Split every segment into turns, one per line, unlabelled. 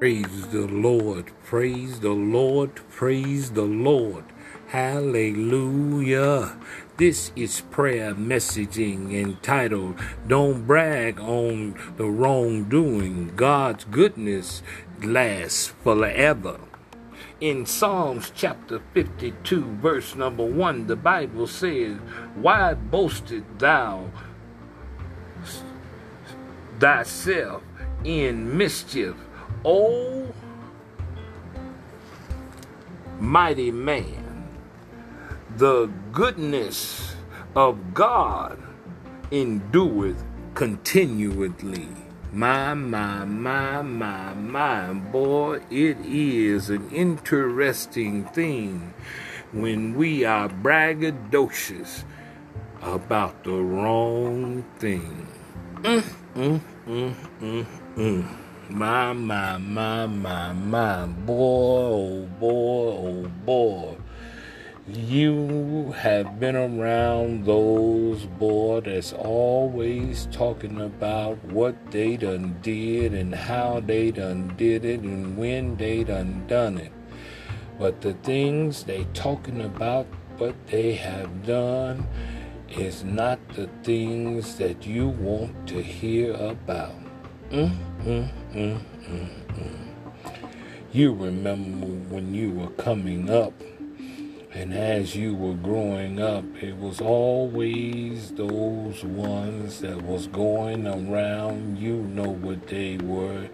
Praise the Lord, praise the Lord, praise the Lord. Hallelujah. This is prayer messaging entitled Don't Brag on the Wrongdoing. God's goodness lasts forever. In Psalms chapter 52, verse number 1, the Bible says, Why boasted thou thyself in mischief? O mighty man, the goodness of God endureth continually. My, my, my, my, my, boy, it is an interesting thing when we are braggadocious about the wrong thing. Mm, mm, mm, mm, mm. My, my, my, my, my, boy, oh boy, oh boy. You have been around those boy that's always talking about what they done did and how they done did it and when they done done it. But the things they talking about what they have done is not the things that you want to hear about. Mm, mm, mm, mm. You remember when you were coming up, and as you were growing up, it was always those ones that was going around. You know what they were.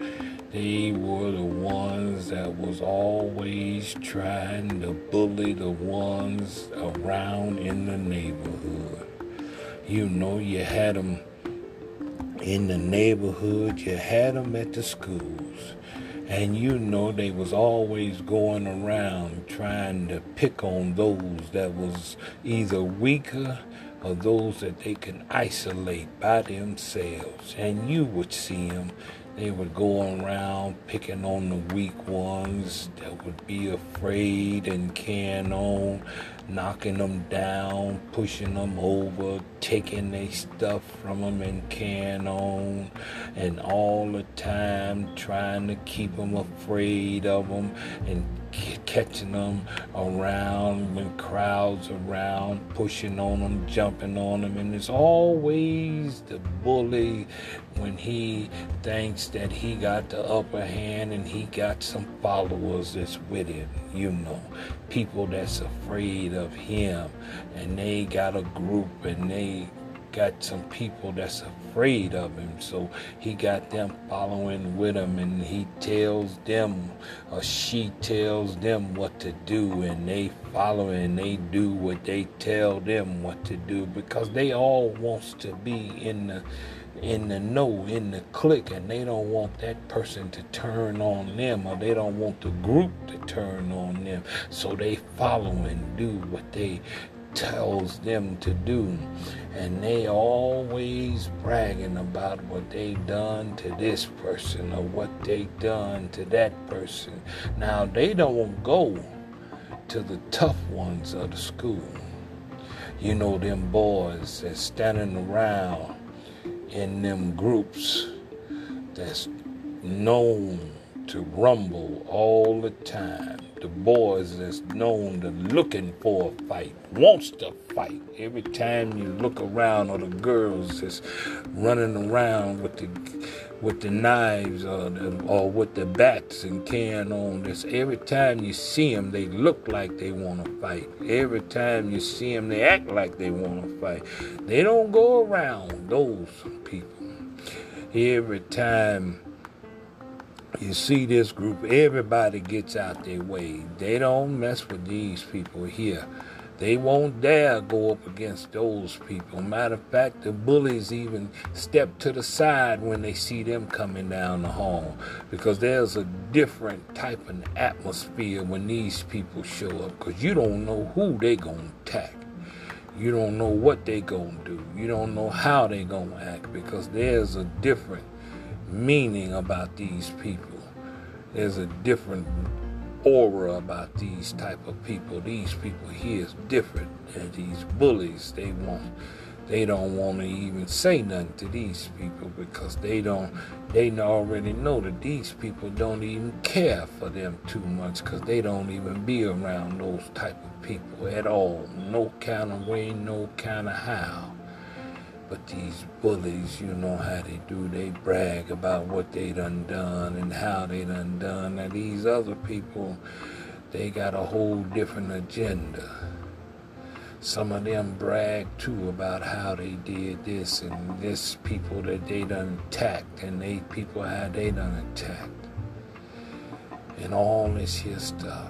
They were the ones that was always trying to bully the ones around in the neighborhood. You know, you had them in the neighborhood, you had them at the schools. And you know they was always going around trying to pick on those that was either weaker or those that they can isolate by themselves. And you would see them. They would go around picking on the weak ones that would be afraid and can on knocking them down, pushing them over, taking their stuff from them and can on, and all the time trying to keep them afraid of them and catching them around when crowds around, pushing on them, jumping on them, and it's always the bully when he thinks that he got the upper hand and he got some followers that's with him, you know, people that's afraid of him, and they got a group and they got some people that's afraid of him. So he got them following with him and he tells them or she tells them what to do and they follow and they do what they tell them what to do because they all wants to be in the in the know, in the click, and they don't want that person to turn on them, or they don't want the group to turn on them. So they follow and do what they tells them to do. And they always bragging about what they done to this person or what they done to that person. Now they don't go to the tough ones of the school. You know them boys that's standing around in them groups that's known to rumble all the time. The boys is known to looking for a fight, wants to fight. Every time you look around, or the girls is running around with the with the knives uh, or, the, or with the bats and can on. This every time you see them, they look like they want to fight. Every time you see them, they act like they want to fight. They don't go around those people. Every time you see this group, everybody gets out their way. They don't mess with these people here. They won't dare go up against those people. Matter of fact, the bullies even step to the side when they see them coming down the hall because there's a different type of atmosphere when these people show up because you don't know who they going to attack. You don't know what they going to do. You don't know how they going to act because there's a different meaning about these people. There's a different aura about these type of people. These people here is different. And these bullies, they want they don't want to even say nothing to these people because they don't they already know that these people don't even care for them too much because they don't even be around those type of people at all no kind of way no kind of how but these bullies you know how they do they brag about what they done done and how they done done and these other people they got a whole different agenda some of them brag too about how they did this and this people that they done attacked and they people how they done attacked. And all this here stuff.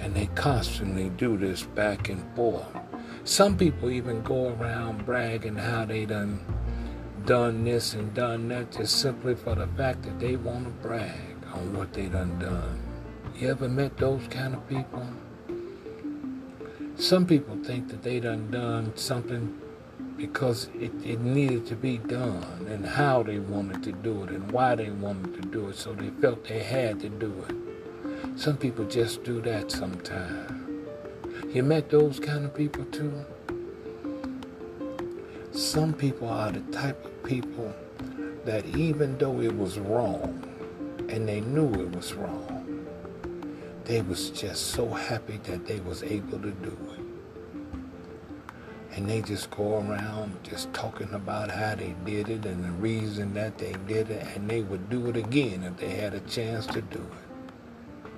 And they constantly do this back and forth. Some people even go around bragging how they done done this and done that just simply for the fact that they want to brag on what they done done. You ever met those kind of people? Some people think that they done done something because it, it needed to be done and how they wanted to do it and why they wanted to do it, so they felt they had to do it. Some people just do that sometimes. You met those kind of people too? Some people are the type of people that even though it was wrong and they knew it was wrong, they was just so happy that they was able to do it. And they just go around just talking about how they did it and the reason that they did it, and they would do it again if they had a chance to do it.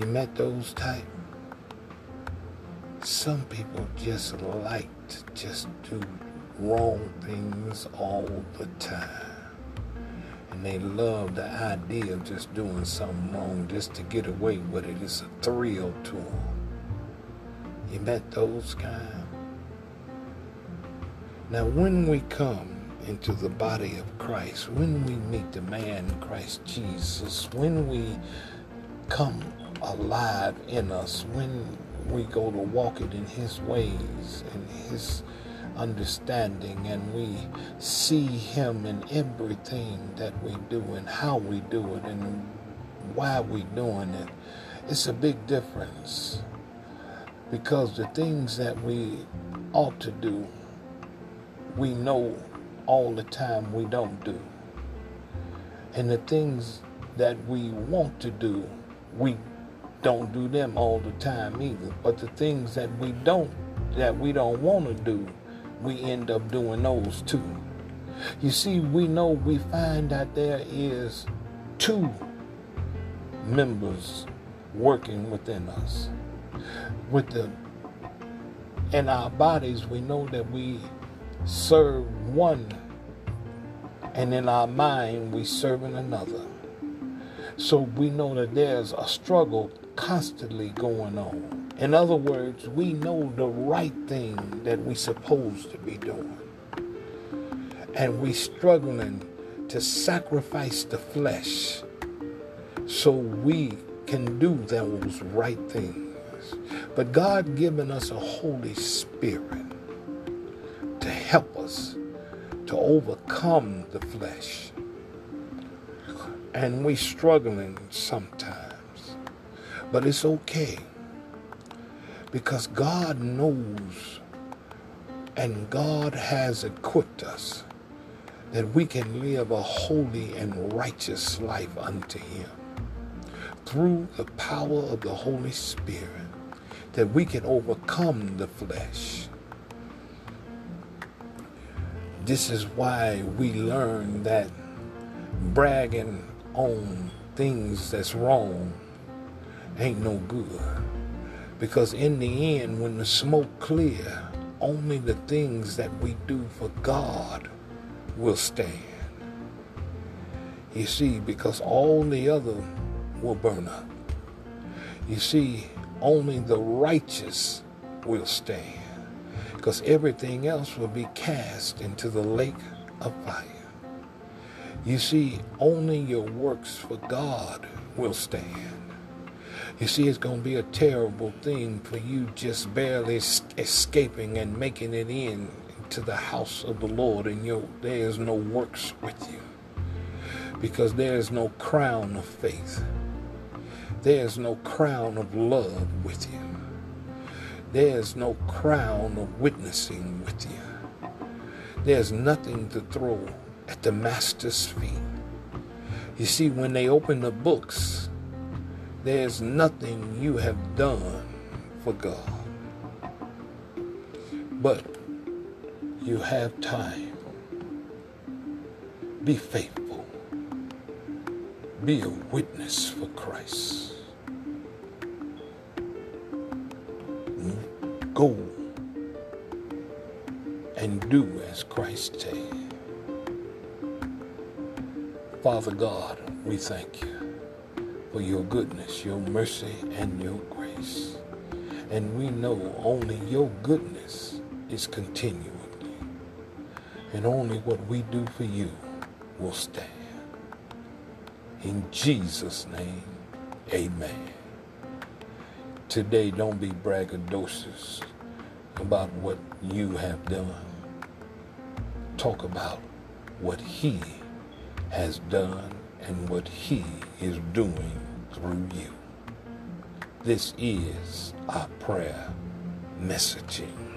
You met those type? Some people just like to just do wrong things all the time and they love the idea of just doing something wrong just to get away with it. It's a thrill to them. You met those kind? Now, when we come into the body of Christ, when we meet the man Christ Jesus, when we come alive in us, when we go to walk it in his ways and his understanding and we see him in everything that we do and how we do it and why we doing it. It's a big difference because the things that we ought to do we know all the time we don't do. And the things that we want to do we don't do them all the time either but the things that we don't that we don't want to do we end up doing those too. You see, we know we find that there is two members working within us. With the in our bodies, we know that we serve one, and in our mind, we serving another. So we know that there's a struggle constantly going on. In other words, we know the right thing that we supposed to be doing. And we're struggling to sacrifice the flesh so we can do those right things. But God given us a Holy Spirit to help us to overcome the flesh. And we struggling sometimes. But it's okay because God knows and God has equipped us that we can live a holy and righteous life unto Him through the power of the Holy Spirit, that we can overcome the flesh. This is why we learn that bragging on things that's wrong ain't no good. Because in the end, when the smoke clear, only the things that we do for God will stand. You see, because all the other will burn up. You see, only the righteous will stand. Because everything else will be cast into the lake of fire. You see, only your works for God will stand. You see, it's going to be a terrible thing for you just barely escaping and making it in to the house of the Lord, and your, there is no works with you. Because there is no crown of faith. There is no crown of love with you. There's no crown of witnessing with you. There's nothing to throw at the Master's feet. You see, when they open the books, there's nothing you have done for God. But you have time. Be faithful. Be a witness for Christ. Go and do as Christ said. Father God, we thank you for your goodness, your mercy, and your grace. And we know only your goodness is continually. And only what we do for you will stand. In Jesus' name, amen. Today, don't be braggadocious about what you have done. Talk about what he has done and what he is doing through you. This is our prayer messaging.